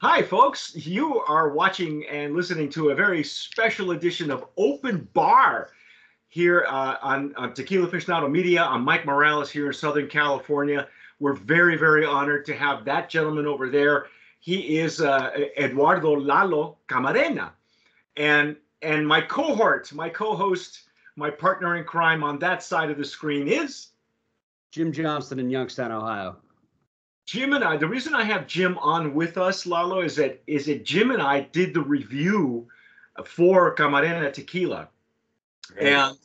Hi, folks. You are watching and listening to a very special edition of Open Bar here uh, on, on Tequila Aficionado Media. I'm Mike Morales here in Southern California. We're very, very honored to have that gentleman over there. He is uh, Eduardo Lalo Camarena. And, and my cohort, my co host, my partner in crime on that side of the screen is Jim Johnston in Youngstown, Ohio. Jim and I, the reason I have Jim on with us, Lalo, is that is that Jim and I did the review for Camarena Tequila, and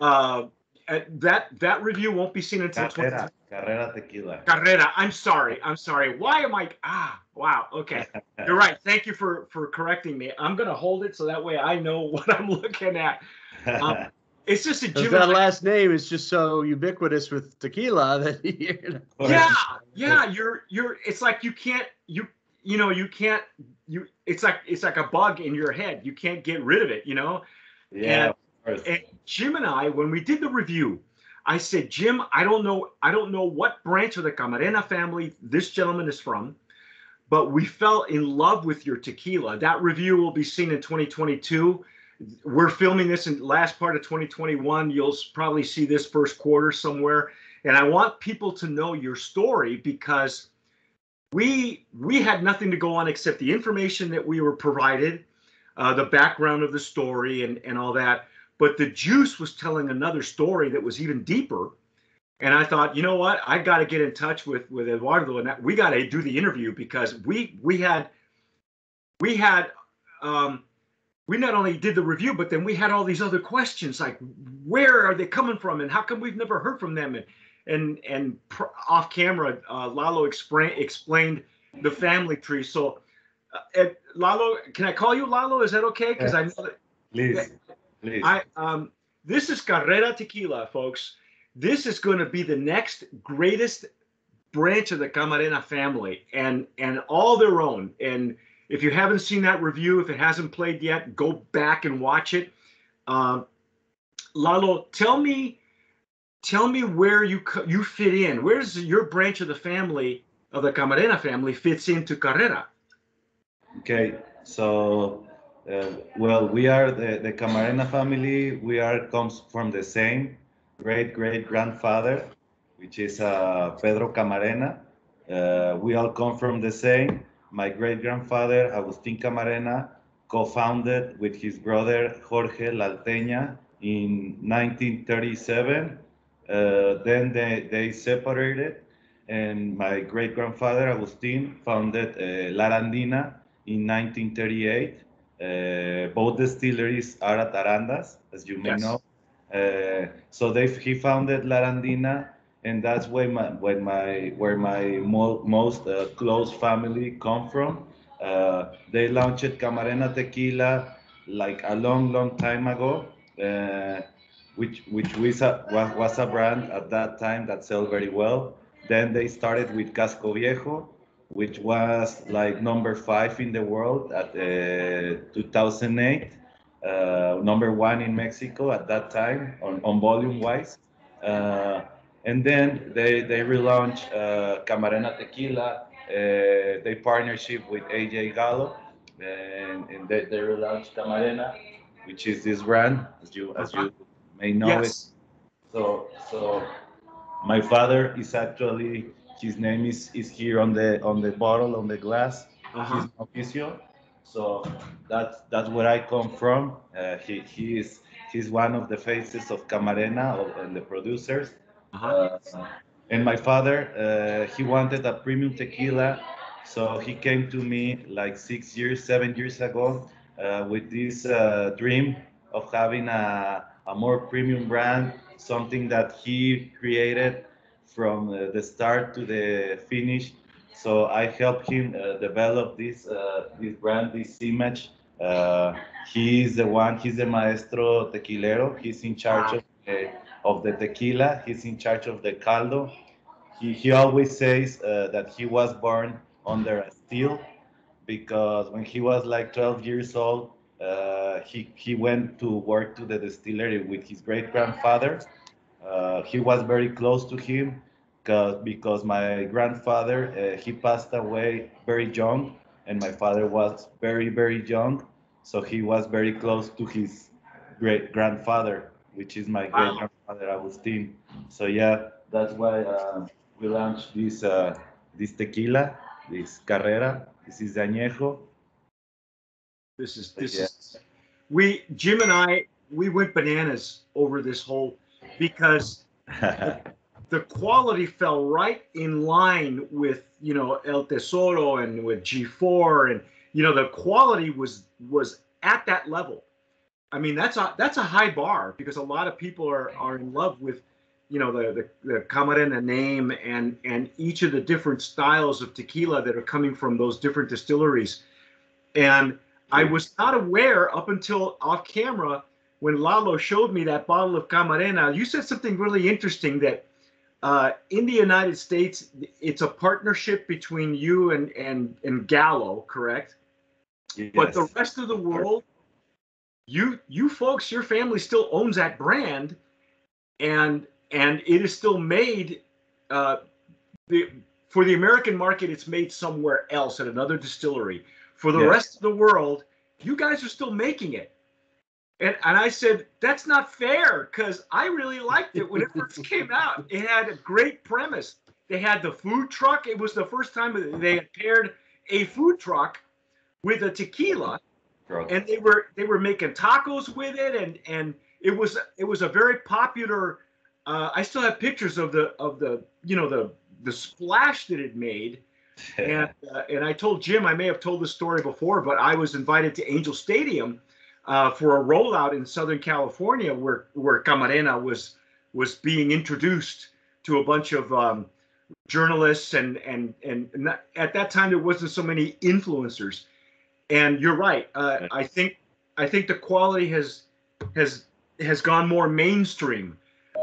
uh, that that review won't be seen until 20 Carrera, Carrera Tequila. Carrera. I'm sorry. I'm sorry. Why am I? Ah, wow. Okay, you're right. Thank you for for correcting me. I'm gonna hold it so that way I know what I'm looking at. Um, It's just a Jim. that last name is just so ubiquitous with tequila that you know. yeah yeah you're you're it's like you can't you you know you can't you it's like it's like a bug in your head you can't get rid of it you know yeah, of course. and jim and i when we did the review i said jim i don't know i don't know what branch of the camarena family this gentleman is from but we fell in love with your tequila that review will be seen in 2022 we're filming this in last part of 2021 you'll probably see this first quarter somewhere. And i want people to know your story because we we had nothing to go on except the information that we were provided uh, the background of the story and and all that. But the juice was telling another story that was even deeper. And i thought you know what? I got to get in touch with with eduardo and that, we got to do the interview because we we had we had um we not only did the review but then we had all these other questions like where are they coming from? And how come we've never heard from them? And and and pr- off camera uh, lalo explained the family tree. So uh, lalo can i call you lalo? Is that okay? Because i know that please, please. I um this is Carrera Tequila, folks. This is going to be the next greatest branch of the Camarena family, and and all their own. And if you haven't seen that review, if it hasn't played yet, go back and watch it. Um, Lalo, tell me, tell me where you you fit in. Where's your branch of the family of the Camarena family fits into Carrera? Okay, so uh, well, we are the, the Camarena family. We are comes from the same great great grandfather, which is uh, Pedro Camarena. Uh, we all come from the same. My great grandfather Agustin Camarena co-founded with his brother Jorge La Alteña in 1937. Uh, then they, they separated, and my great grandfather Agustin founded uh, La Arandina in 1938. Uh, both distilleries are at Arandas, as you may Yes. know. Uh, so they he founded La Arandina, and that's where my when my where my mo- most uh, close family come from. Uh, they launched Camarena Tequila like a long, long time ago, uh, which which was a, was, a brand at that time that sold very well. Then they started with Casco Viejo, which was like number five in the world at uh, 2008, uh, number one in Mexico at that time on, on volume wise. And then they, they relaunched uh, Camarena Tequila, uh, they partnership with AJ Gallo, and, and they, they relaunched Camarena, which is this brand, as you as you may know it. yes. So so my father is actually his name is is here on the on the bottle on the glass. Uh-huh. He's Mauricio. So that's that's where I come from. Uh, he he is he's one of the faces of Camarena and the producers. Uh-huh. Uh, and my father, uh, he wanted a premium tequila, so he came to me like six years, seven years ago, uh, with this uh, dream of having a, a more premium brand, something that he created from the start to the finish. So I helped him uh, develop this uh, this brand, this image. Uh, he is the one. He's the maestro tequilero. He's in charge of of the tequila. He's in charge of the caldo. He, he always says uh, that he was born under a steel because when he was like 12 years old, uh, he, he went to work to the distillery with his great grandfather. Uh, he was very close to him because my grandfather uh, he passed away very young and my father was very very young, so he was very close to his great grandfather, which is my Wow. great grandfather Agustin. So yeah, that's why uh, we launched this uh, this tequila, this Carrera. This is Añejo. This is this Yeah. is we Jim and I we went bananas over this whole because the quality fell right in line with you know El Tesoro and with G4 and you know the quality was was at that level. I mean that's a that's a high bar because a lot of people are are in love with you know the the, the Camarena name and and each of the different styles of tequila that are coming from those different distilleries. And I was not aware up until off camera when Lalo showed me that bottle of Camarena. You said something really interesting that uh, in the United States, it's a partnership between you and and and Gallo, correct? Yes. But the rest of the world, you you folks, your family still owns that brand, and and it is still made. Uh, the for the American market, it's made somewhere else at another distillery. For the Yes. rest of the world, you guys are still making it. And, and I said, that's not fair because I really liked it when it first came out. It had a great premise. They had the food truck. It was the first time they had paired a food truck with a tequila and they were they were making tacos with it and and it was it was a very popular uh, i still have pictures of the of the you know the the splash that it made. And uh, and i told jim i may have told this story before but i was invited to angel stadium uh, for a rollout in southern california where where camarena was was being introduced to a bunch of um, journalists and and and not, at that time there wasn't so many influencers and you're right. Uh, i think i think the quality has has has gone more mainstream.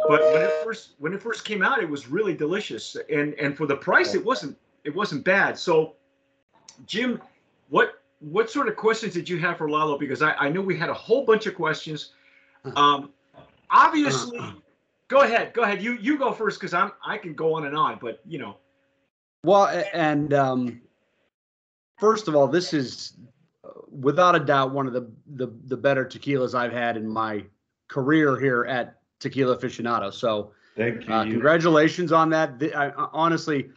But when it first when it first came out it was really delicious. And and for the price it wasn't it wasn't bad. So jim what what sort of questions did you have for lalo? Because i i knew we had a whole bunch of questions. Um obviously go ahead go ahead. You you go first because i'm i can go on and on but you know. Well, and um, first of all, this is uh, without a doubt one of the, the the better tequilas I've had in my career here at Tequila Aficionado. So, Thank you. uh, congratulations on that. Th- I, I- honestly,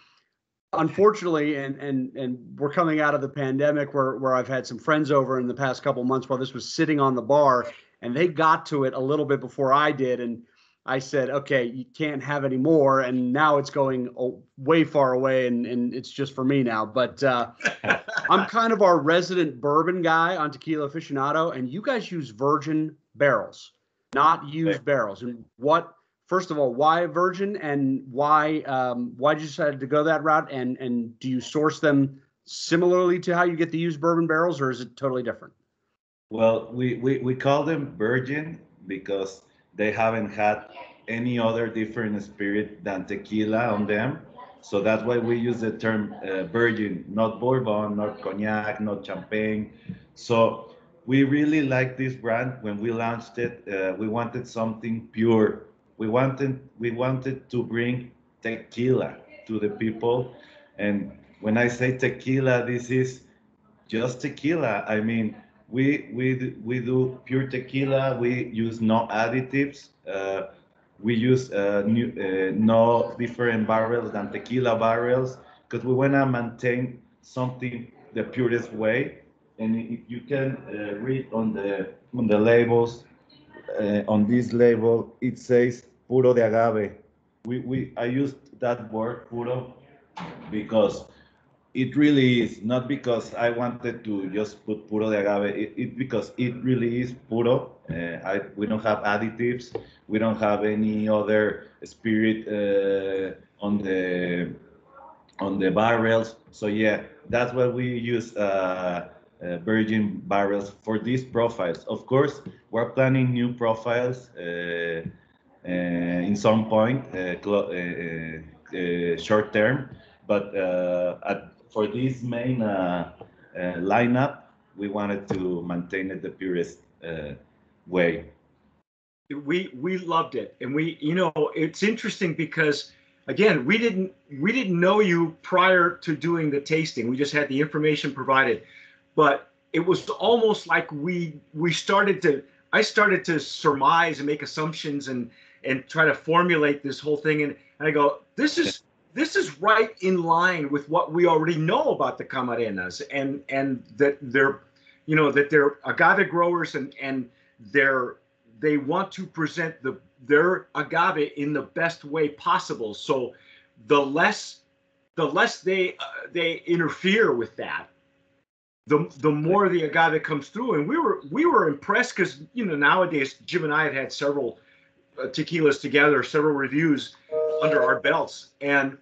unfortunately, and and and we're coming out of the pandemic where where I've had some friends over in the past couple months while this was sitting on the bar, and they got to it a little bit before I did, and I said, okay, you can't have any more, and now it's going way far away, and and it's just for me now. But uh, I'm kind of our resident bourbon guy on Tequila Aficionado, and you guys use virgin barrels, not used barrels. And what? First of all, why virgin, and why um, why did you decide to go that route? And and do you source them similarly to how you get the used bourbon barrels, or is it totally different? Well, we, we, we call them virgin because they haven't had any other different spirit than tequila on them. So that's why we use the term uh, virgin, not bourbon, not cognac, not champagne. So we really like this brand. When we launched it, uh, we wanted something pure. We wanted we wanted to bring tequila to the people. And when I say tequila, this is just tequila. I mean, we we we do pure tequila. We use no additives. Uh, we use uh, new, uh, no different barrels than tequila barrels because we want to maintain something the purest way. And if you can uh, read on the on the labels, uh, on this label it says puro de agave. We we I used that word puro because it really is not because I wanted to just put puro de agave. It, it because it really is puro. Uh, I we don't have additives. We don't have any other spirit uh, on the on the barrels. So yeah, that's why we use uh, uh, virgin barrels for these profiles. Of course, we're planning new profiles uh, uh, in some point, short term. But uh, at, for this main uh, uh, lineup, we wanted to maintain it the purest uh, way. we we loved it and we you know it's interesting because again, we didn't we didn't know you prior to doing the tasting. We just had the information provided, but it was almost like we we started to I started to surmise and make assumptions and and try to formulate this whole thing and, and I go this is this is right in line with what we already know about the camarenas and and that they're you know that they're agave growers and and they're they want to present the their agave in the best way possible. So the less the less they uh, they interfere with that the the more the agave comes through. And we were we were impressed because you know nowadays jim and i have had several uh, tequilas together several reviews under our belts and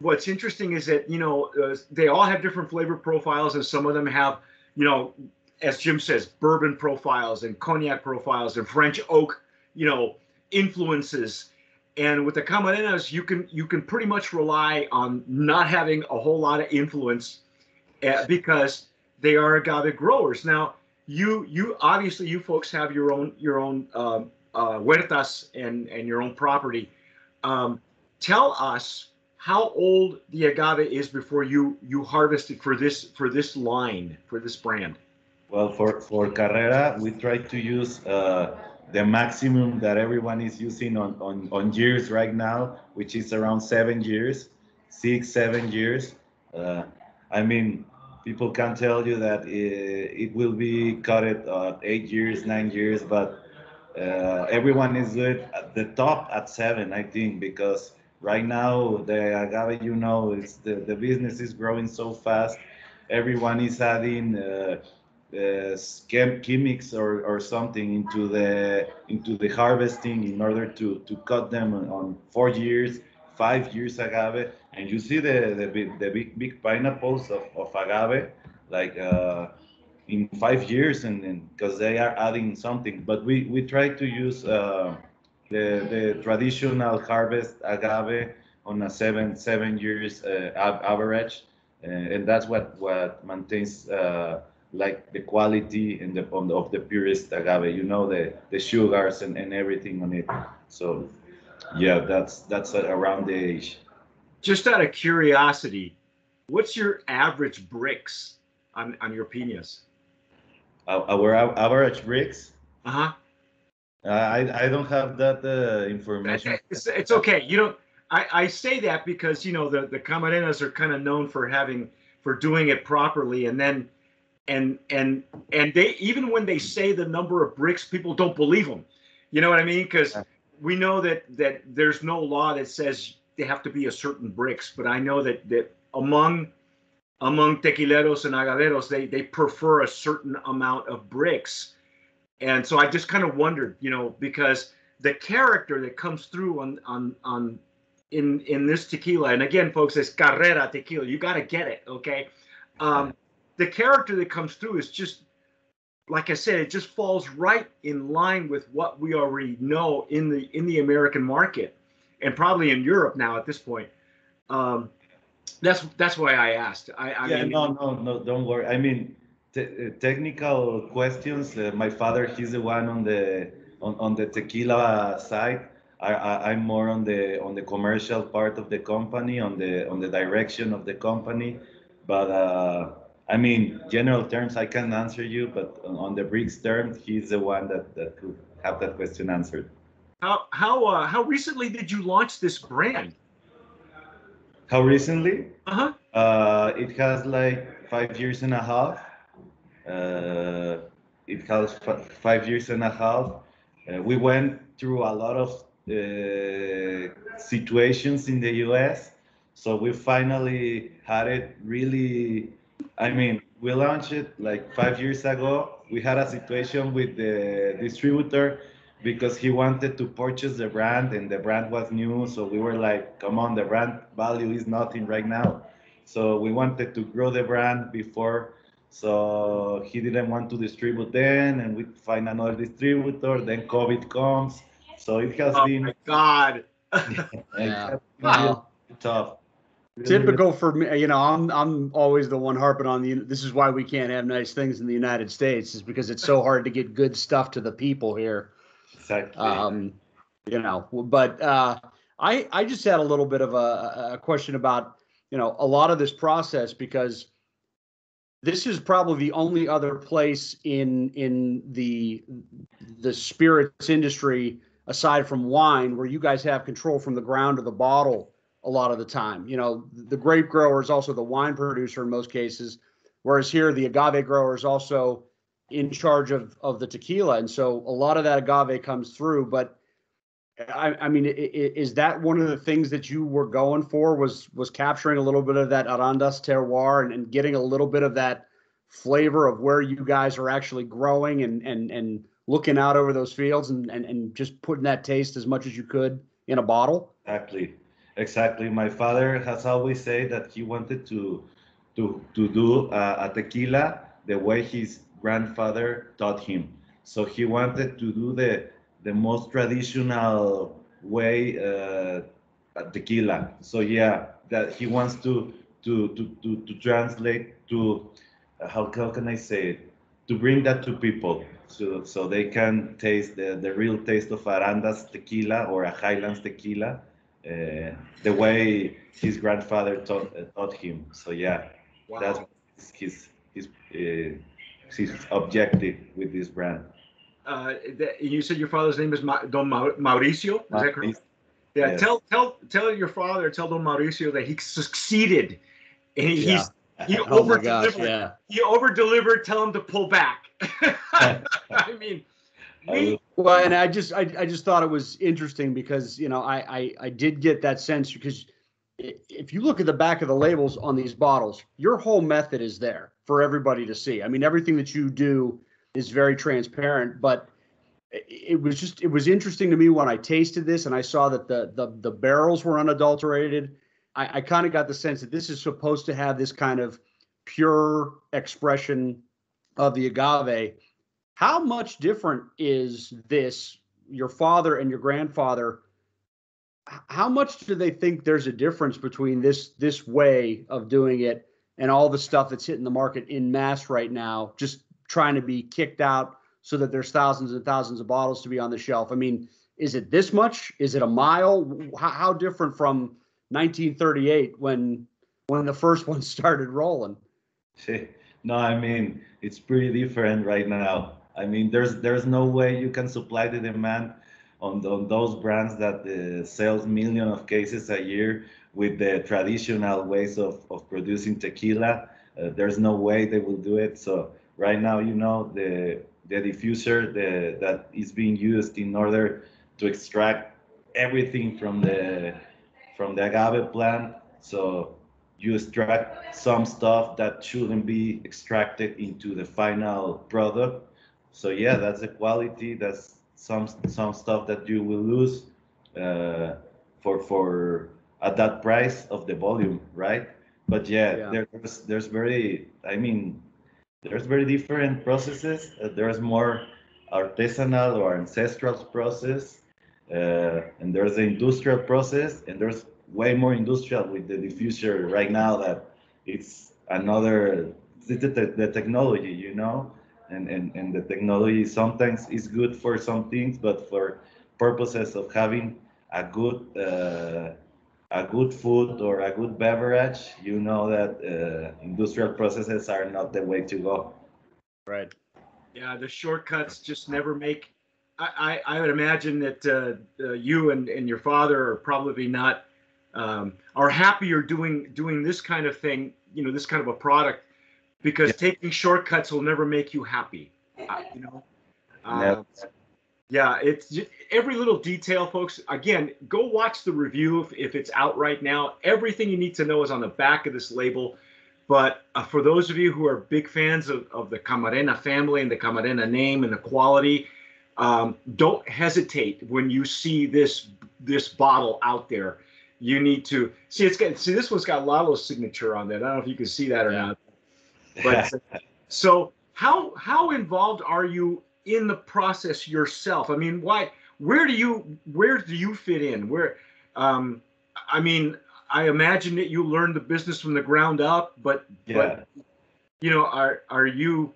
what's interesting is that you know uh, they all have different flavor profiles and some of them have you know as jim says bourbon profiles and cognac profiles and french oak you know influences and with the camarenas you can you can pretty much rely on not having a whole lot of influence uh, because they are agave growers. Now, you you obviously you folks have your own your own um, uh, huertas and and your own property. Um, tell us how old the agave is before you you harvest it for this for this line for this brand. Well, for for Carrera, we try to use uh, the maximum that everyone is using on, on on years right now, which is around seven years, six seven years. Uh, I mean, people can tell you that it, it will be cut at uh, eight years, nine years, but uh, everyone is good at the top at seven, I think, because right now the agave, you know, it's the, the business is growing so fast. Everyone is adding uh, uh, chemics or, or something into the into the harvesting in order to, to cut them on, on four years, five years agave and you see the the big, the big big pineapples of, of agave like uh, in five years and because they are adding something but we we try to use uh, the the traditional harvest agave on a seven seven years uh, average uh, and that's what what maintains uh, like the quality and the, of the purest agave you know the the sugars and, and everything on it so yeah that's that's around the age just out of curiosity, what's your average Brix on, on your pinas? our average Brix. Uh, I, I don't have that uh, information. It's, it's okay. You don't. I, I say that because you know the the camarenas are kind of known for having for doing it properly, and then and and and they even when they say the number of Brix, people don't believe them. You know what I mean? Because we know that that there's no law that says they have to be a certain Brix, but I know that that among among tequileros and agaveros, they they prefer a certain amount of Brix, and so I just kind of wondered, you know, because the character that comes through on on on in in this tequila, and again, folks, it's Carrera tequila. You got to get it, okay? Um, the character that comes through is just like I said, it just falls right in line with what we already know in the in the American market and probably in Europe now at this point. Um, that's that's why I asked. I, I yeah, mean, no, no, no, don't worry. I mean, te- uh, technical questions. Uh, my father, he's the one on the on, on the tequila side. I, I, I'm more on the on the commercial part of the company, on the on the direction of the company. But uh, I mean, general terms, I can answer you. But on the Brix terms, he's the one that that could have that question answered. How how uh, how recently did you launch this brand? How recently? Uh-huh. Uh, it has like five years and a half. Uh, it has five years and a half. Uh, we went through a lot of uh, situations in the U.S. So we finally had it really. I mean, we launched it like five years ago. We had a situation with the distributor because he wanted to purchase the brand and the brand was new. So we were like, come on, the brand value is nothing right now. So we wanted to grow the brand before. So he didn't want to distribute then, and we find another distributor. Then COVID comes. So it has oh been. my God. yeah. Wow. tough. Typical for me, you know, I'm I'm always the one harping on the. This is why we can't have nice things in the United States, is because it's so hard to get good stuff to the people here. Exactly. Um, you know, but uh, I I just had a little bit of a, a question about you know a lot of this process because this is probably the only other place in in the the spirits industry aside from wine where you guys have control from the ground to the bottle a lot of the time. You know, the grape grower is also the wine producer in most cases, whereas here the agave grower is also in charge of of the tequila, and so a lot of that agave comes through. But I, I mean, is that one of the things that you were going for? Was was capturing a little bit of that Arandas terroir and, and getting a little bit of that flavor of where you guys are actually growing and and and looking out over those fields and, and, and just putting that taste as much as you could in a bottle? Exactly. Exactly. My father has always said that he wanted to to to do a tequila the way his grandfather taught him. So he wanted to do the the most traditional way uh, tequila. So yeah, that he wants to to to to, to translate to uh, how, how can I say it to bring that to people so so they can taste the, the real taste of Arandas tequila or a Highlands tequila uh, the way his grandfather taught, uh, taught him. So yeah, wow. that's his his uh, his objective with this brand. Uh, you said your father's name is Ma- Don Mauricio. Is that correct? Yeah. Yes. Tell tell tell your father, tell Don Mauricio that he succeeded, and he, yeah. he's he oh over delivered. Yeah. He over delivered. Tell him to pull back. I mean, me, well, and I just I, I just thought it was interesting because you know I, I I did get that sense because if you look at the back of the labels on these bottles, your whole method is there for everybody to see. I mean, everything that you do is very transparent, but it was just it was interesting to me when I tasted this and I saw that the the, the barrels were unadulterated. I, I kind of got the sense that this is supposed to have this kind of pure expression of the agave how much different is this, your father and your grandfather? How much do they think there's a difference between this this way of doing it and all the stuff that's hitting the market in mass right now, just trying to be kicked out so that there's thousands and thousands of bottles to be on the shelf? I mean, is it this much? Is it a mile? How, how different from 1938 when when the first one started rolling? No, I mean it's pretty different right now. I mean, there's there's no way you can supply the demand on, on those brands that uh, sells million of cases a year with the traditional ways of, of producing tequila. Uh, there's no way they will do it. So right now, you know, the the diffuser the, that is being used in order to extract everything from the from the agave plant. So you extract some stuff that shouldn't be extracted into the final product so yeah, that's the quality. That's some some stuff that you will lose uh, for for at that price of the volume, right? But yeah, yeah. there's there's very I mean there's very different processes. Uh, there's more artisanal or ancestral process, uh, and there's the industrial process, and there's way more industrial with the diffuser right now that it's another the, the, the technology, you know and, and, and the technology sometimes is good for some things, but for purposes of having a good uh, a good food or a good beverage, you know that uh, industrial processes are not the way to go. Right. Yeah, the shortcuts just never make. I, I, I would imagine that uh, uh, you and, and your father are probably not um, are happier doing doing this kind of thing. You know, this kind of a product because yeah. taking shortcuts will never make you happy. Uh, you know. Uh, yeah, it's just, every little detail, folks. Again, go watch the review if, if it's out right now. Everything you need to know is on the back of this label. But uh, for those of you who are big fans of, of the Camarena family and the Camarena name and the quality, um, don't hesitate when you see this this bottle out there. You need to see it's got see this one's got Lalo's signature on there. I don't know if you can see that or yeah. not. But so how how involved are you in the process yourself? I mean, why? Where do you where do you fit in? Where? Um, I mean, I imagine that you learned the business from the ground up, but yeah. but you know, are are you?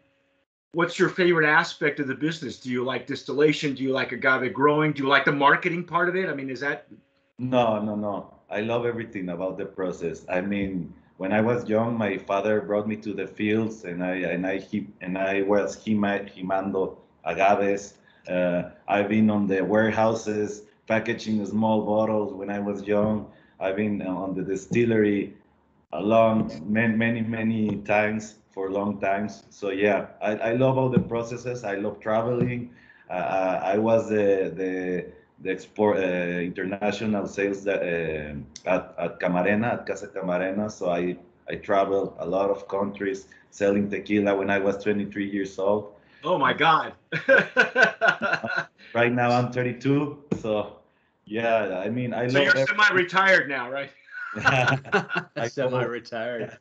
What's your favorite aspect of the business? Do you like distillation? Do you like agave growing? Do you like the marketing part of it? I mean, is that No, no, no. I love everything about the process. I mean, when I was young, my father brought me to the fields, and I and I he, and I was jima, jimando agaves. Uh, I've been on the warehouses packaging small bottles when I was young. I've been on the distillery a long many many many times for long times. So yeah, I, I love all the processes. I love traveling. Uh, I was the the the export uh, international sales that, uh, at, at Camarena at Casa Camarena. So I I traveled a lot of countries selling tequila when I was 23 years old. Oh my God! right now I'm 32, so yeah, I mean I so you're semi-retired now, right? Semi-retired.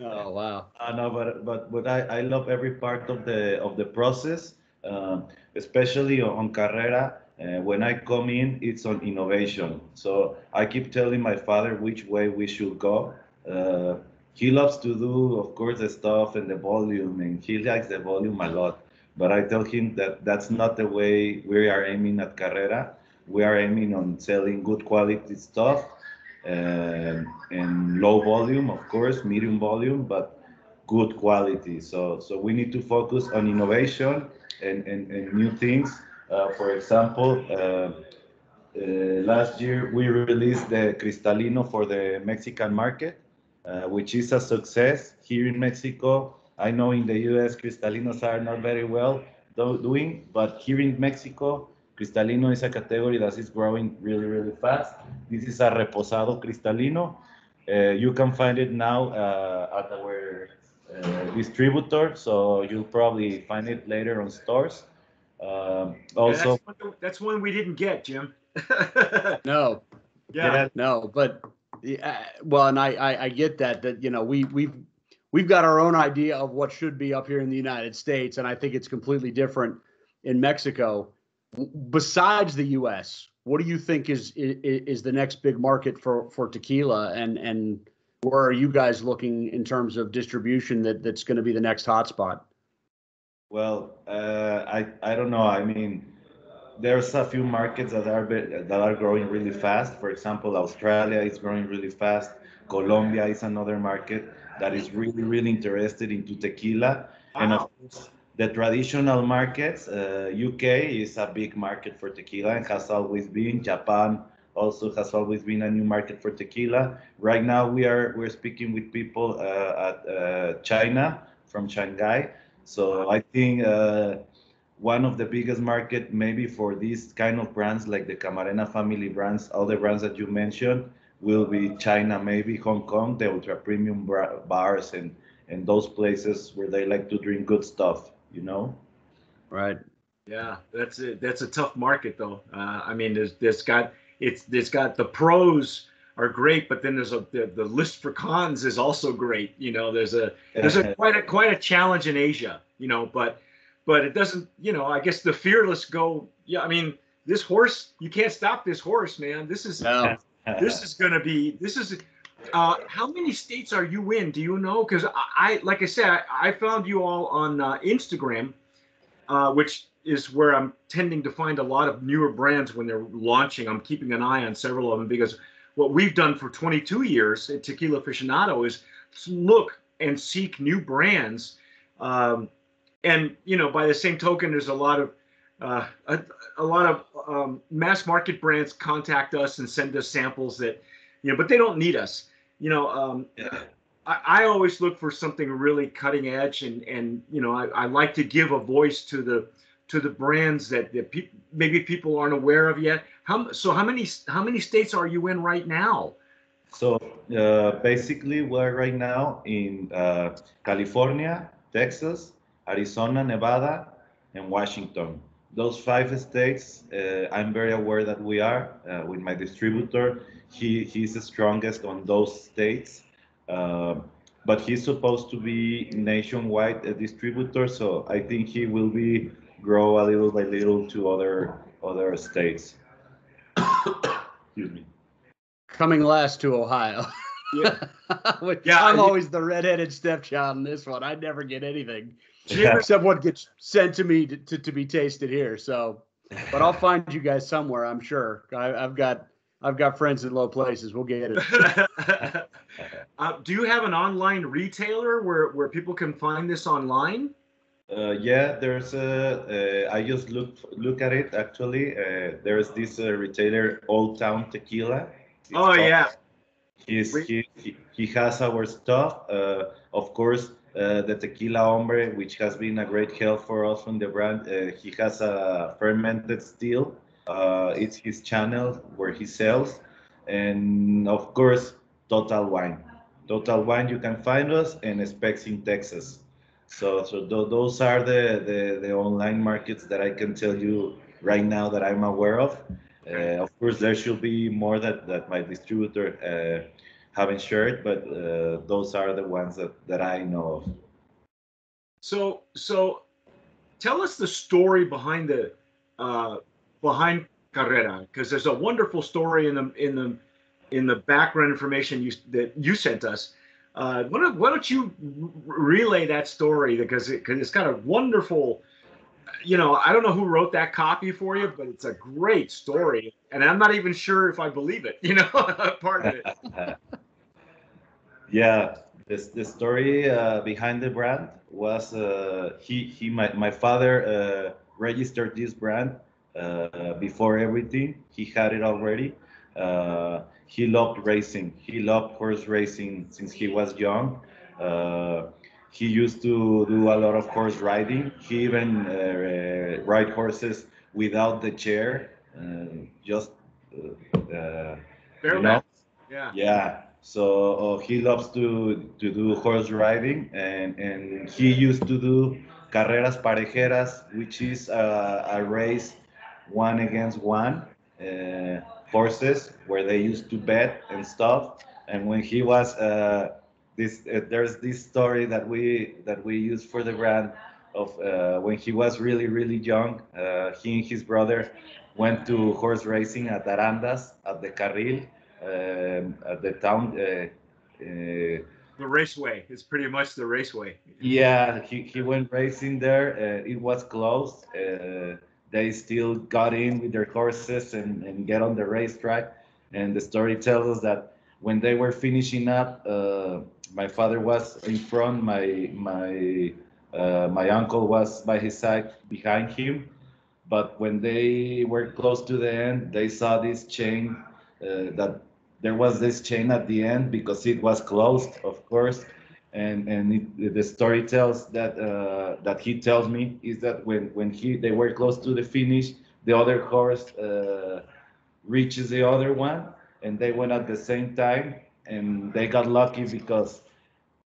Oh wow. Uh, no, but but but I, I love every part of the of the process, um, especially on, on Carrera. Uh, when I come in, it's on innovation. So I keep telling my father which way we should go. Uh, he loves to do, of course, the stuff and the volume, and he likes the volume a lot. But I tell him that that's not the way we are aiming at Carrera. We are aiming on selling good quality stuff uh, and low volume, of course, medium volume, but good quality. So, so we need to focus on innovation and, and, and new things. Uh, for example, uh, uh last year we released the Cristalino for the Mexican market, uh, which is a success here in Mexico. I know in the US, Cristalinos are not very well do doing, but here in Mexico, Cristalino is a category that is growing really, really fast. This is a reposado cristalino. Uh, you can find it now uh, at our uh, distributor, so you'll probably find it later on stores. Um, also, yeah, that's, one, that's, one, we didn't get, Jim. no. Yeah. No, but yeah, well, and I, I, I get that that you know we we've we've got our own idea of what should be up here in the United States, and I think it's completely different in Mexico besides the U.S., what do you think is, is is the next big market for for tequila, and and where are you guys looking in terms of distribution that that's going to be the next hotspot? Well, uh, I I don't know. I mean, there's a few markets that are that are growing really fast. For example, Australia is growing really fast. Colombia is another market that is really really interested into tequila, wow. and of course the traditional markets, uh, UK is a big market for tequila and has always been. Japan also has always been a new market for tequila. Right now, we are we're speaking with people uh, at uh, China from Shanghai. So I think uh, one of the biggest market maybe for these kind of brands like the Camarena family brands, all the brands that you mentioned, will be China, maybe Hong Kong, the ultra premium bars and and those places where they like to drink good stuff you know? Right. Yeah, that's a, that's a tough market though. Uh, I mean, there's there's got it's there's got the pros are great, but then there's a the, the list for cons is also great. You know, there's a there's a quite a quite a challenge in Asia. You know, but but it doesn't. You know, I guess the fearless go. Yeah, I mean, this horse you can't stop this horse, man. This is no. This is gonna be this is uh, how many states are you in? Do you know? Because I, I, like I said, I, I found you all on uh, Instagram, uh, which is where I'm tending to find a lot of newer brands when they're launching. I'm keeping an eye on several of them because what we've done for 22 years at Tequila Aficionado is look and seek new brands. Um, and you know, by the same token, there's a lot of uh, a, a, lot of um, mass market brands contact us and send us samples that you know, but they don't need us you know, um, I, I, always look for something really cutting edge, and and you know, I, I like to give a voice to the to the brands that, that pe- maybe people aren't aware of yet. How so? How many how many states are you in right now? So uh, basically, we're right now in uh, California, Texas, Arizona, Nevada, and Washington. Those five states, uh, I'm very aware that we are uh, with my distributor he he's the strongest on those states. Uh, but he's supposed to be nationwide a distributor, so I think he will be grow a little by little to other other states. Excuse me. Coming last to Ohio. Yeah, yeah I'm always the redheaded stepchild in this one. I never get anything except what gets sent to me to, to, to, be tasted here. So, but I'll find you guys somewhere. I'm sure. I, I've got I've got friends in low places. We'll get it. uh, do you have an online retailer where, where people can find this online? Uh, yeah, there's a. Uh, I just look look at it actually. Uh, there's this uh, retailer, Old Town Tequila. It's oh called- yeah, He's, he, he, has our stuff. Uh, of course, uh, the tequila hombre, which has been a great help for us from the brand. Uh, he has a fermented steel. Uh, it's his channel where he sells, and of course, Total Wine. Total Wine, you can find us, and Spec's in Texas. So, so th- those are the, the the online markets that I can tell you right now that I'm aware of. Uh, of course, there should be more that, that my distributor uh, haven't shared, but uh, those are the ones that, that I know of. So so tell us the story behind the uh, behind Carrera because there's a wonderful story in the in the in the background information you that you sent us. Uh, why, don't, why don't you relay that story because it, cause it's got a wonderful you know i don't know who wrote that copy for you but it's a great story and i'm not even sure if i believe it you know part of it yeah, this the story uh, behind the brand was uh, he he my my father uh, registered this brand uh, before everything. He had it already. Uh, he loved racing. He loved horse racing since he was young. Uh, he used to do a lot of horse riding. He even uh, ride horses without the chair, uh, just uh, uh, you know? yeah Yeah. So uh, he loves to to do horse riding, and and he used to do carreras parejeras, which is a, a race one against one uh, horses where they used to bet and stuff. And when he was uh, this, uh, there's this story that we that we use for the brand of uh, when he was really really young. Uh, he and his brother went to horse racing at Arandas at the Carril um, at the town. Uh, uh, the raceway is pretty much the raceway yeah, he, he went racing there. Uh, it was closed. Uh, they still got in with their horses and, and get on the racetrack. And the story tells us that when they were finishing up, uh, my father was in front. My my uh, my uncle was by his side behind him. But when they were close to the end, they saw this chain uh, that there was this chain at the end because it was closed, of course. And and it, the story tells that uh, that he tells me is that when when he they were close to the finish, the other horse uh, reaches the other one, and they went at the same time, and they got lucky because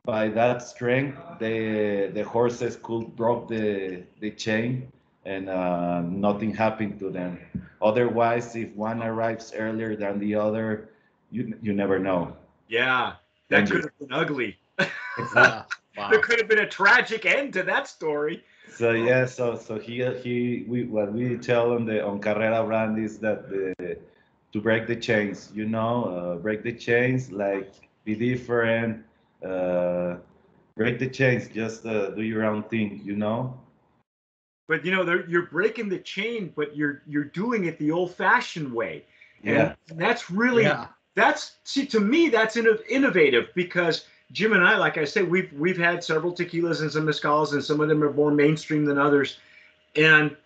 by that strength, the the horses could drop the the chain, and uh, nothing happened to them. Otherwise, if one arrives earlier than the other, you you never know. yeah that could have been ugly Yeah. Wow. there could have been a tragic end to that story So yeah, so so he he we what we tell on the on Carrera brand is that the to break the chains, you know, uh, break the chains, like be different, uh, break the chains, just uh, do your own thing, you know. but you know they're- you're breaking the chain but you're you're doing it the old fashioned way Yeah, and that's really Yeah. that's see to me that's inno- innovative because Jim and I, like I said, we've we've had several tequilas and some mezcals, and some of them are more mainstream than others, and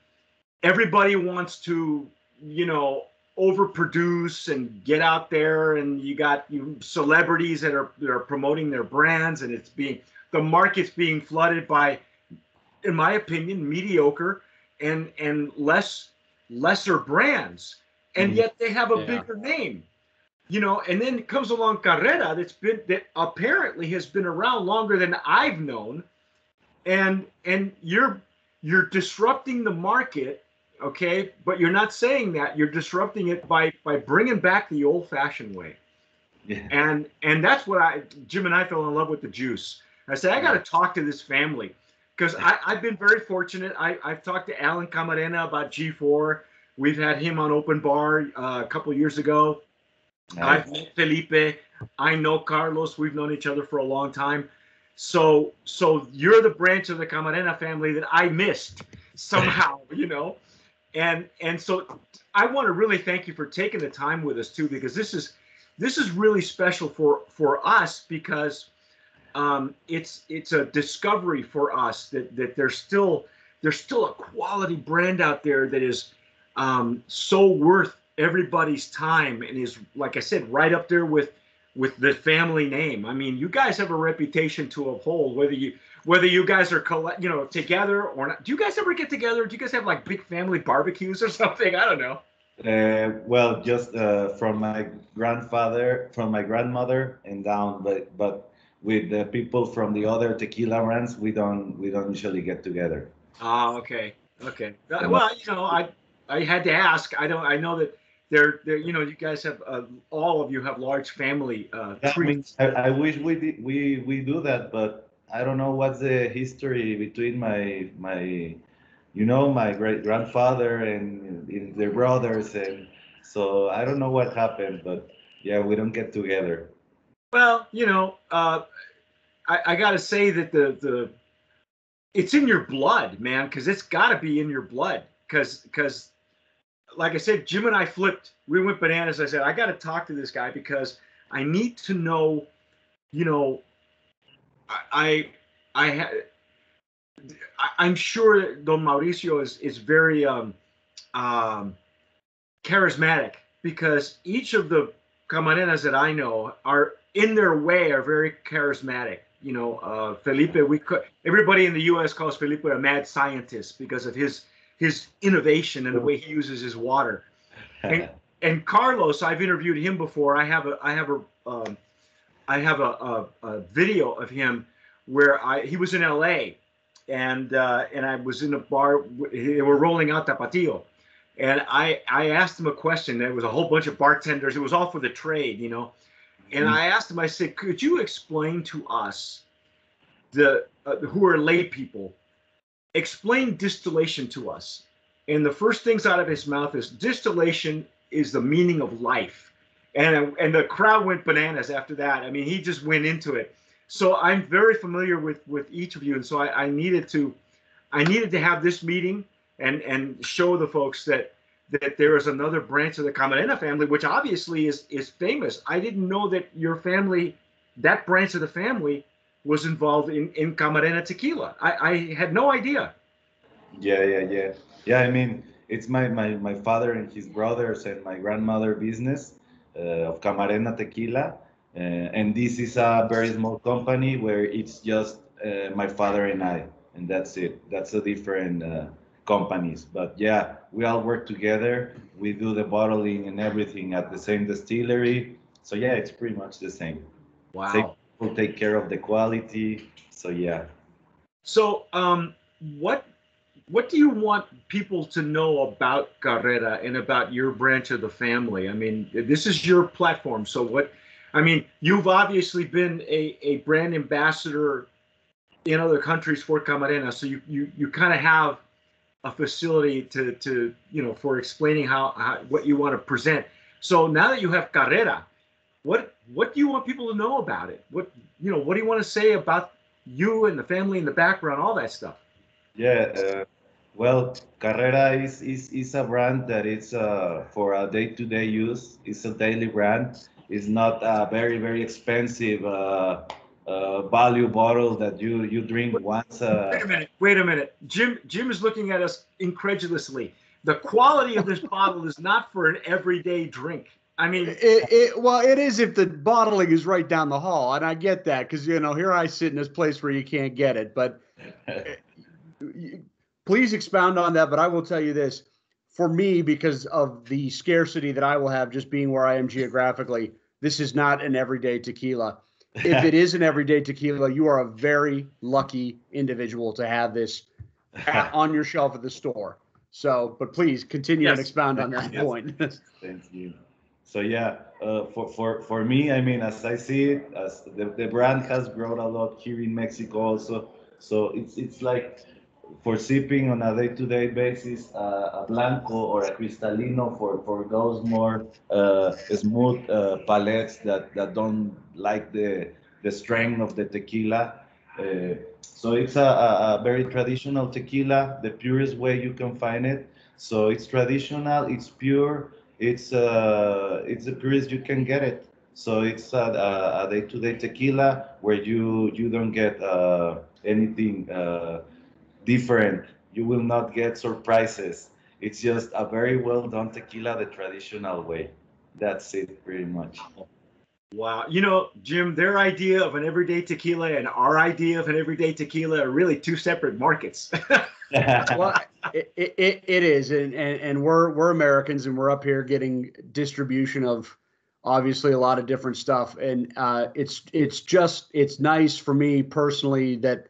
everybody wants to, you know, overproduce and get out there, and you got you celebrities that are that are promoting their brands, and it's being the market's being flooded by, in my opinion, mediocre and and less lesser brands, and Mhm. yet they have a Yeah. bigger name you know, and then comes along Carrera that's been that apparently has been around longer than I've known, and and you're you're disrupting the market, okay, but you're not saying that you're disrupting it by by bringing back the old-fashioned way, yeah, and and that's what I Jim and I fell in love with the juice. I said I got to talk to this family because I've been very fortunate. I I've talked to Alan Camarena about G4. We've had him on Open Bar uh, a couple years ago. I've met Felipe. I know Carlos. We've known each other for a long time. So, so you're the branch of the Camarena family that I missed somehow, you know. And and so I want to really thank you for taking the time with us too, because this is this is really special for for us because um, it's it's a discovery for us that that there's still there's still a quality brand out there that is um, so worth everybody's time and is like I said right up there with with the family name. I mean, you guys have a reputation to uphold, whether you whether you guys are collect, you know together or not. Do you guys ever get together? Do you guys have like big family barbecues or something? I don't know. Uh, well, just uh, from my grandfather, from my grandmother, and down. But but with the people from the other tequila brands, we don't we don't usually get together. Oh, okay, okay. Well, you know, I I had to ask. I don't. I know that they're, they're you know you guys have uh, all of you have large family uh, trees. I, I, wish we did, we we do that, but I don't know what's the history between my my you know my great grandfather and, and their brothers and so I don't know what happened, but yeah, we don't get together. Well, you know, uh, I, I got to say that the the it's in your blood, man, because it's got to be in your blood, because because like I said, Jim and I flipped. We went bananas. I said, I got to talk to this guy because I need to know, you know, I I, had. I'm sure Don Mauricio is is very um, um, charismatic because each of the camarenas that I know are in their way are very charismatic. You know, uh, Felipe, we could, everybody in the U.S. calls Felipe a mad scientist because of his his innovation and the way he uses his water. And, and Carlos, I've interviewed him before. I have a I have a um, I have a, a, a, video of him where I he was in L.A. and uh, and I was in a bar. They were rolling out Tapatio, and I I asked him a question. There was a whole bunch of bartenders. It was all for the trade, you know. And mm-hmm. I asked him. I said, "Could you explain to us the uh, who are lay people explain distillation to us. And the first things out of his mouth is distillation is the meaning of life. And, and the crowd went bananas after that. I mean, he just went into it. So I'm very familiar with with each of you, and so I, I needed to I needed to have this meeting and and show the folks that that there is another branch of the Camarena family, which obviously is is famous. I didn't know that your family, that branch of the family, was involved in, in Camarena tequila. I, I had no idea. Yeah, yeah, yeah. Yeah, I mean, it's my, my, my father and his brothers and my grandmother business of Camarena tequila. Uh, and this is a very small company where it's just uh, my father and I, and that's it. That's a different uh, companies. But yeah, we all work together. We do the bottling and everything at the same distillery. So yeah, it's pretty much the same. Wow. Same will take care of the quality. So yeah. So um, what what do you want people to know about Carrera and about your branch of the family? I mean, this is your platform. So what? I mean, you've obviously been a, a brand ambassador in other countries for Camarena, so you you you kind of have a facility to to you know for explaining how, how what you want to present. So now that you have Carrera, what what do you want people to know about it? What you know, what do you want to say about you and the family and the background, all that stuff? Yeah, uh, well, Carrera is, is is a brand that is uh, for a day-to-day use. It's a daily brand. It's not a very very expensive uh, uh, value bottle that you you drink once. Uh, wait a minute. Wait a minute. Jim Jim is looking at us incredulously. The quality of this bottle is not for an everyday drink. I mean, it, it, well, it is if the bottling is right down the hall, and I get that because you know here I sit in this place where you can't get it. But please expound on that. But I will tell you this: for me, because of the scarcity that I will have just being where I am geographically, this is not an everyday tequila. If it is an everyday tequila, you are a very lucky individual to have this at, on your shelf at the store. So, but please continue yes. and expound on that yes. point. Thank you so yeah, uh, for, for, for me, I mean, as I see it, as the, the brand has grown a lot here in Mexico also. So it's it's like for sipping on a day-to-day basis, uh, a blanco or a cristalino for, for those more uh, smooth uh, palates that, that don't like the the strength of the tequila. Uh, so it's a, a, very traditional tequila, the purest way you can find it. So it's traditional, it's pure, it's uh, it's the purest you can get it. So it's a, day-to-day tequila where you you don't get uh, anything different. You will not get surprises. It's just a very well done tequila the traditional way. That's it, pretty much. Wow. You know, Jim, their idea of an everyday tequila and our idea of an everyday tequila are really two separate markets. well, it, it, it is. And, and, and we're, we're Americans and we're up here getting distribution of obviously a lot of different stuff. And uh, it's, it's just, it's nice for me personally that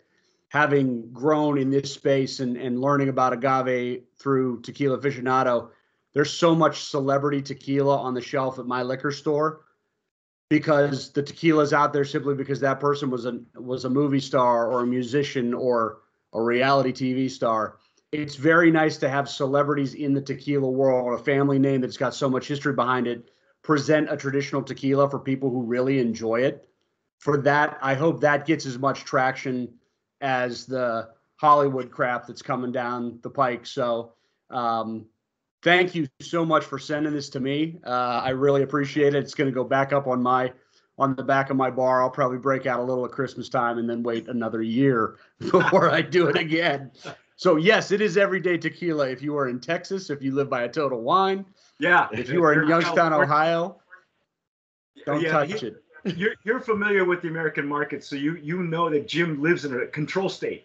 having grown in this space and, and learning about agave through Tequila Aficionado, there's so much celebrity tequila on the shelf at my liquor store because the tequila's out there simply because that person was a was a movie star or a musician or a reality TV star. It's very nice to have celebrities in the tequila world, a family name that's got so much history behind it, present a traditional tequila for people who really enjoy it. For that, I hope that gets as much traction as the Hollywood crap that's coming down the pike. So, um, thank you so much for sending this to me. Uh, I really appreciate it. It's going to go back up on my on the back of my bar. I'll probably break out a little at Christmas time and then wait another year before I do it again. So yes, it is everyday tequila. If you are in Texas, if you live by a Total Wine, yeah. If you are in Youngstown, Ohio, don't yeah, touch he, it. You're you're familiar with the American market, so you you know that Jim lives in a control state.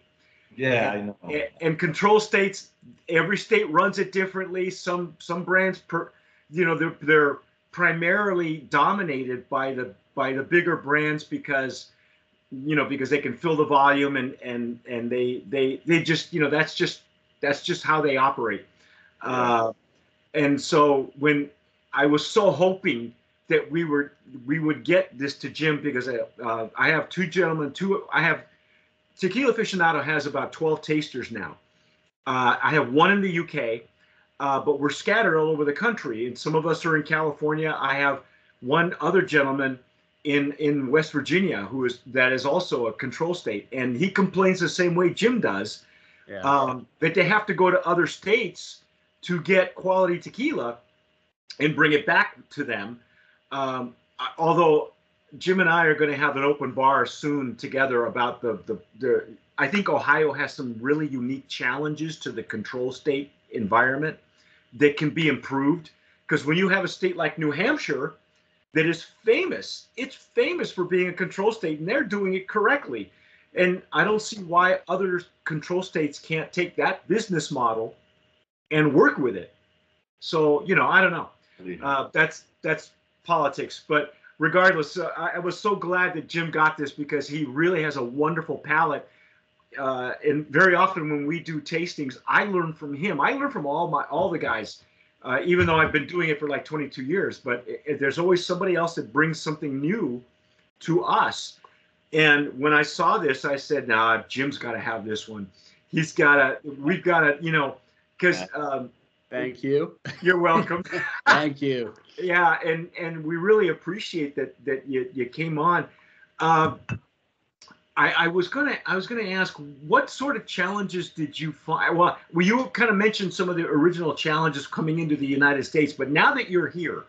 Yeah, I know. And, and control states, every state runs it differently. Some some brands per, you know, they're they're primarily dominated by the by the bigger brands because you know because they can fill the volume and and and they they they just you know that's just that's just how they operate uh, and so when i was so hoping that we were we would get this to jim because I, uh, I have two gentlemen two i have tequila aficionado has about 12 tasters now uh, i have one in the uk uh, but we're scattered all over the country and some of us are in california i have one other gentleman in in West Virginia who is that is also a control state, and he complains the same way Jim does, yeah. um, that they have to go to other states to get quality tequila and bring it back to them. Um, although Jim and I are going to have an open bar soon together about the, the the I think Ohio has some really unique challenges to the control state environment that can be improved because when you have a state like New Hampshire that is famous. It's famous for being a control state, and they're doing it correctly. And I don't see why other control states can't take that business model and work with it. So you know, I don't know. Uh, that's that's politics, but regardless, uh, I, I, was so glad that Jim got this because he really has a wonderful palate. Uh, and very often when we do tastings, I learn from him. I learn from all my all the guys uh, even though I've been doing it for like 22 years. But it, it, there's always somebody else that brings something new to us. And when I saw this, I said, "Nah, Jim's got to have this one. He's got to. We've got to, you know, because." Um, Thank you. You're welcome. Thank you. yeah, and and we really appreciate that that you you came on. Uh, I, I, was gonna I was gonna ask what sort of challenges did you find? Well, well, you kind of mentioned some of the original challenges coming into the United States, but now that you're here,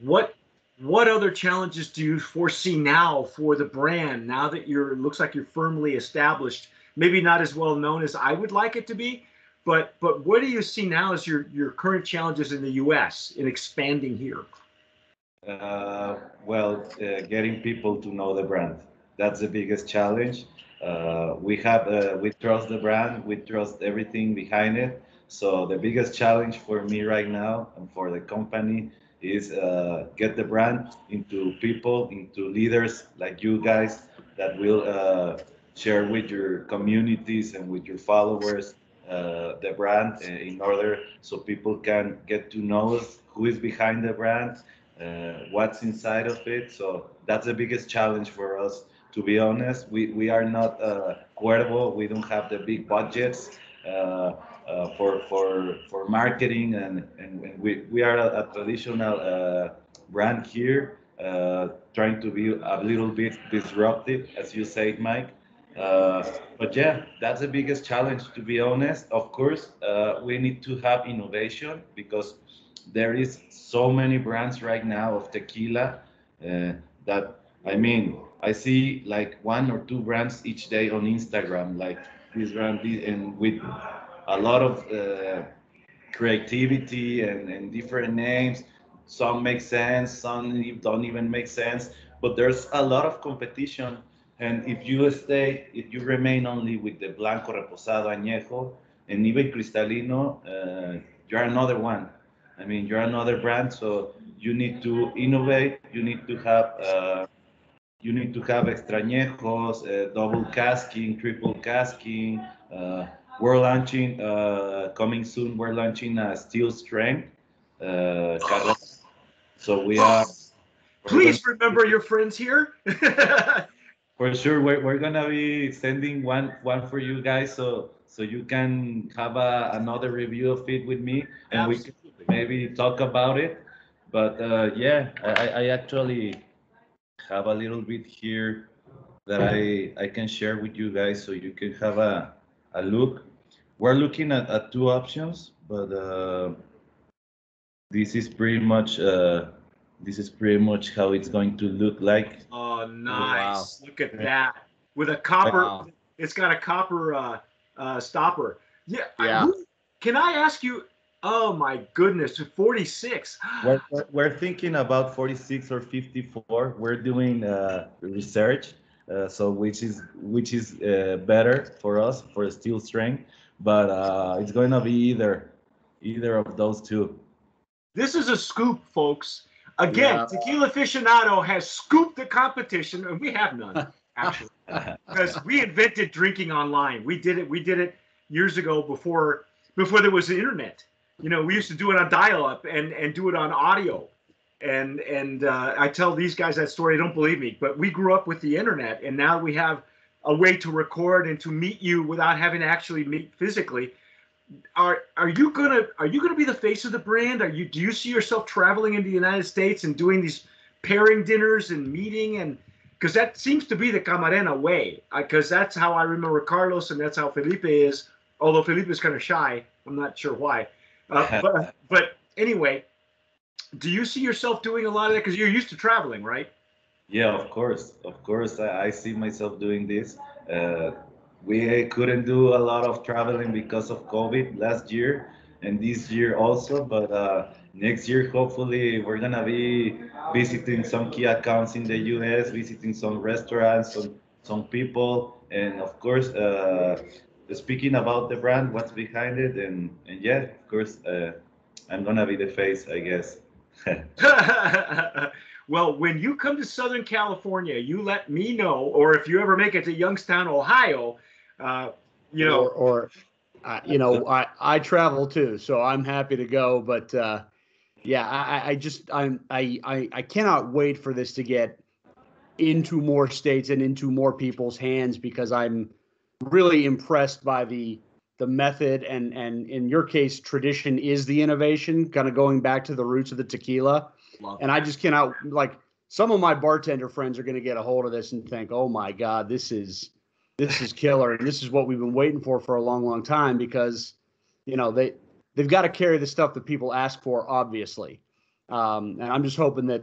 what what other challenges do you foresee now for the brand? Now that you're looks like you're firmly established, maybe not as well known as I would like it to be, but but what do you see now as your your current challenges in the U.S. in expanding here? Uh, well, uh, getting people to know the brand that's the biggest challenge. Uh, we have uh, we trust the brand, we trust everything behind it. So the biggest challenge for me right now and for the company is uh, get the brand into people, into leaders like you guys that will uh, share with your communities and with your followers uh, the brand uh, in order so people can get to know who is behind the brand, what's inside of it. So that's the biggest challenge for us to be honest. We, we are not uh, Cuervo. We don't have the big budgets uh, uh, for, for, for marketing, and, and, we, we are a, a traditional uh, brand here, uh, trying to be a little bit disruptive, as you said, Mike. Uh, but yeah, that's the biggest challenge, to be honest. Of course, uh, we need to have innovation because there is so many brands right now of tequila uh, that I mean, I see like one or two brands each day on Instagram, like this brand, and with a lot of uh, creativity and, and different names. Some make sense, some don't even make sense, but there's a lot of competition and if you stay, if you remain only with the Blanco, Reposado, Añejo, and even Cristalino, uh, you're another one. I mean, you're another brand, so you need to innovate. You need to have, uh, you need to have extrañejos, uh, double casking, triple casking. Uh, we're launching, uh, coming soon. We're launching a still strength. Uh, so we are. Please remember your friends here. For sure, we're, we're gonna be sending one one for you guys, so so you can have a, another review of it with me, and Absolutely. we can maybe talk about it. But uh, yeah, I, I actually have a little bit here that I I can share with you guys, so you can have a a look. We're looking at, at two options, but uh, this is pretty much uh, this is pretty much how it's going to look like. Oh, nice! Wow. Look at that with a copper. Wow. It's got a copper uh, uh, stopper. Yeah. Yeah. I, can I ask you? Oh my goodness, 46. We're, we're thinking about 46 or 54. We're doing uh, research, uh, so which is which is uh, better for us for still strength, but uh, it's going to be either either of those two. This is a scoop, folks. Again, yeah. Tequila Aficionado has scooped the competition, and we have none actually, because we invented drinking online. We did it. We did it years ago before before there was the internet. You know, we used to do it on dial-up and and do it on audio. And and uh, I tell these guys that story. They don't believe me, but we grew up with the internet, and now we have a way to record and to meet you without having to actually meet physically are are you gonna are you gonna be the face of the brand? Are you do you see yourself traveling in the United States and doing these pairing dinners and meeting and because that seems to be the Camarena way. Because that's how I remember Carlos and that's how Felipe is. Although Felipe is kind of shy, I'm not sure why. Uh, but but anyway, do you see yourself doing a lot of that? Because you're used to traveling, right? Yeah, of course, of course. I, I see myself doing this. Uh, we couldn't do a lot of traveling because of COVID last year and this year also. But uh, next year, hopefully, we're gonna be visiting some key accounts in the U.S., visiting some restaurants, some some people, and of course, uh, speaking about the brand, what's behind it, and and yeah, of course, uh, I'm gonna be the face, I guess. well, when you come to Southern California, you let me know, or if you ever make it to Youngstown, Ohio, uh, you know, or, or uh, you know, I I travel too, so I'm happy to go. But uh, yeah, I, I just I'm I, I I cannot wait for this to get into more states and into more people's hands because I'm really impressed by the the method and and in your case tradition is the innovation kind of going back to the roots of the tequila Love and i just cannot like some of my bartender friends are going to get a hold of this and think oh my god this is this is killer and this is what we've been waiting for for a long long time because you know they they've got to carry the stuff that people ask for obviously. Um, and i'm just hoping that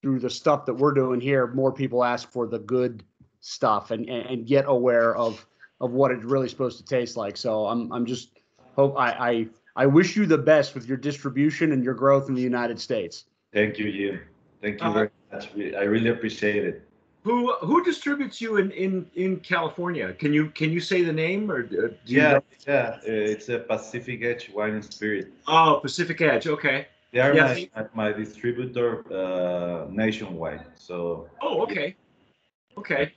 through the stuff that we're doing here more people ask for the good stuff and and, and get aware of of what it's really supposed to taste like. So i'm i'm just hope i i i wish you the best with your distribution and your growth in the united states thank you jim thank you uh-huh. very much i really appreciate it who who distributes you in in in California? Can you can you say the name or do yeah know? yeah it's a Pacific Edge Wine and Spirit. Oh, Pacific Edge. Okay. They are yeah. my, my distributor uh, nationwide. So. Oh, okay. Okay.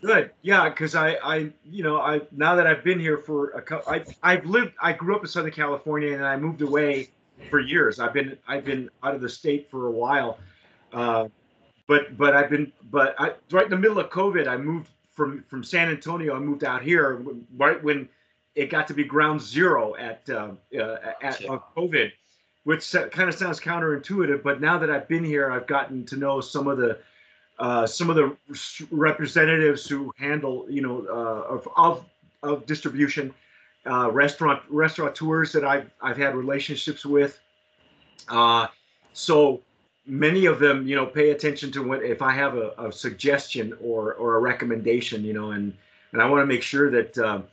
Good. Yeah, because I, I, you know, I now that I've been here for a couple, I, I've lived, I grew up in Southern California, and I moved away for years. I've been, I've been out of the state for a while. Uh, but but I've been but I right in the middle of COVID, I moved from from San Antonio. I moved out here right when it got to be ground zero at uh, uh, at uh, COVID, which kind of sounds counterintuitive. But now that I've been here, I've gotten to know some of the uh, some of the representatives who handle, you know, uh, of, of of distribution, uh, restaurant restaurateurs that I've I've had relationships with. Uh, so many of them, you know, pay attention to what if I have a, a suggestion or or a recommendation, you know, and and I want to make sure that. Um,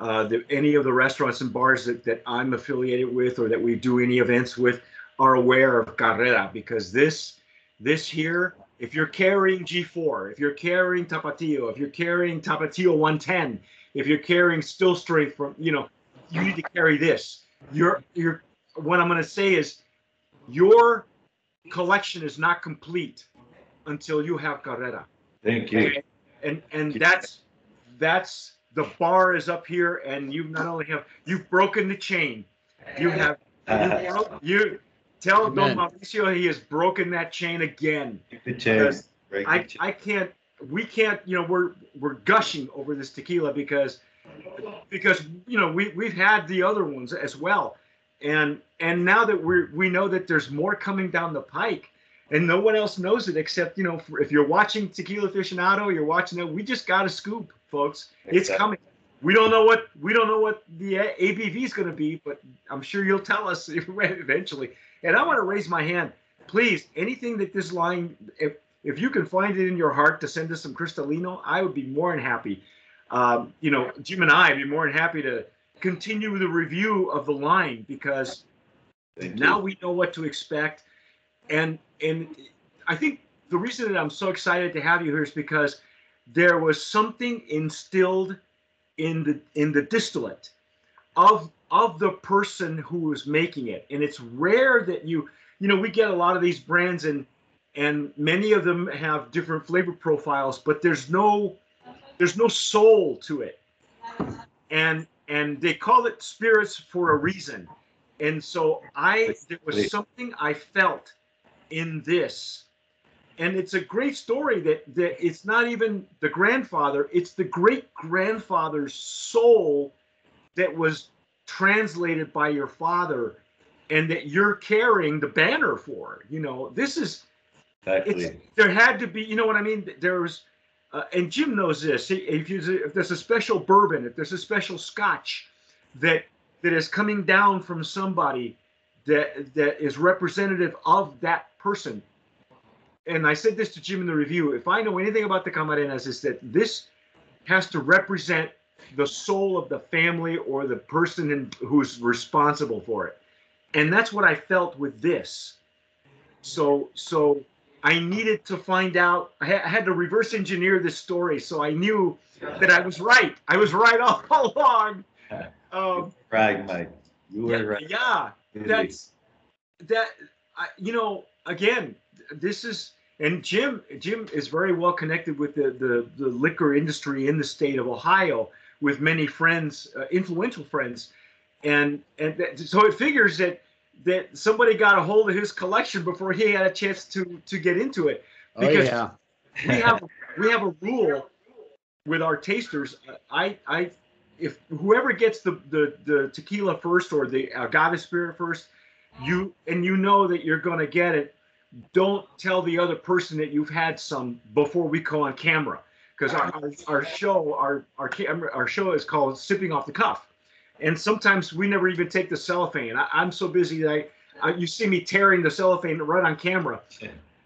uh, that any of the restaurants and bars that, that I'm affiliated with or that we do any events with are aware of Carrera because this this here, if you're carrying G4, if you're carrying Tapatio, if you're carrying Tapatio 110, if you're carrying Still Strength from, you know, you need to carry this. You're you're what I'm gonna say is your collection is not complete until you have Carrera. Thank you. Okay? And and that's that's the bar is up here, and you not only have you've broken the chain, you have you, broke- you tell Don Mauricio he has broken that chain again. The chain. Because Break the I. I can't we can't you know we're we're gushing over this tequila because because you know we we've had the other ones as well. And and now that we're we know that there's more coming down the pike and no one else knows it except you know if you're watching tequila aficionado you're watching it we just got a scoop folks. It's coming. We don't know what we don't know what the abv is going to be but i'm sure you'll tell us eventually. And i want to raise my hand. Please anything that this line if if you can find it in your heart to send us some Cristalino, I would be more than happy. Um, you know, Jim and I would be more than happy to continue the review of the line because now we know what to expect. And and I think the reason that I'm so excited to have you here is because there was something instilled in the in the distillate of of the person who was making it. And it's rare that you you know we get a lot of these brands and and many of them have different flavor profiles, but there's no there's no soul to it. And and they call it spirits for a reason. And so I there was something I felt in this. And it's a great story that that it's not even the grandfather, it's the great grandfather's soul that was translated by your father and that you're carrying the banner for. You know, this is Exactly. there had to be you know what i mean? There was uh, and jim knows this. If you if there's a special bourbon if there's a special scotch that that is coming down from somebody that that is representative of that person. And i said this to jim in the review if i know anything about the camarenas is that this has to represent the soul of the family or the person in, who's responsible for it. And that's what i felt with this. So so I needed to find out. I ha- I had to reverse engineer this story, so I knew that I was right. I was right all along. Um, right, Mike. You were yeah, right. yeah, that's that. I, you know, again, this is and Jim. Jim is very well connected with the the, the liquor industry in the state of Ohio, with many friends, uh, influential friends, and and that, so it figures that that somebody got a hold of his collection before he had a chance to to get into it Oh Because- yeah. we have we have a rule with our tasters. I I if whoever gets the the, the tequila first or the agave spirit first, you and you know that you're going to get it. Don't tell the other person that you've had some before we go on camera because our, our, our show our our camera our show is called sipping off the cuff and sometimes we never even take the cellophane. I, i'm so busy that I, I you see me tearing the cellophane right on camera.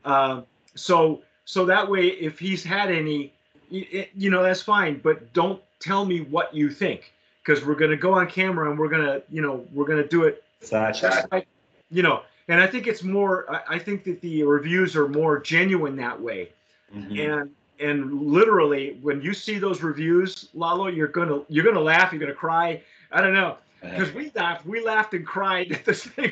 Uh, so so that way if he's had any y- y- you know that's fine but don't tell me what you think because we're going to go on camera and we're going to you know we're going to do it. Such like you know and i think it's more I, I think that the reviews are more genuine that way. Mhm. and and literally when you see those reviews lalo you're gonna you're gonna laugh you're gonna cry i don't know. Uh-huh. Because we laughed we laughed and cried at the same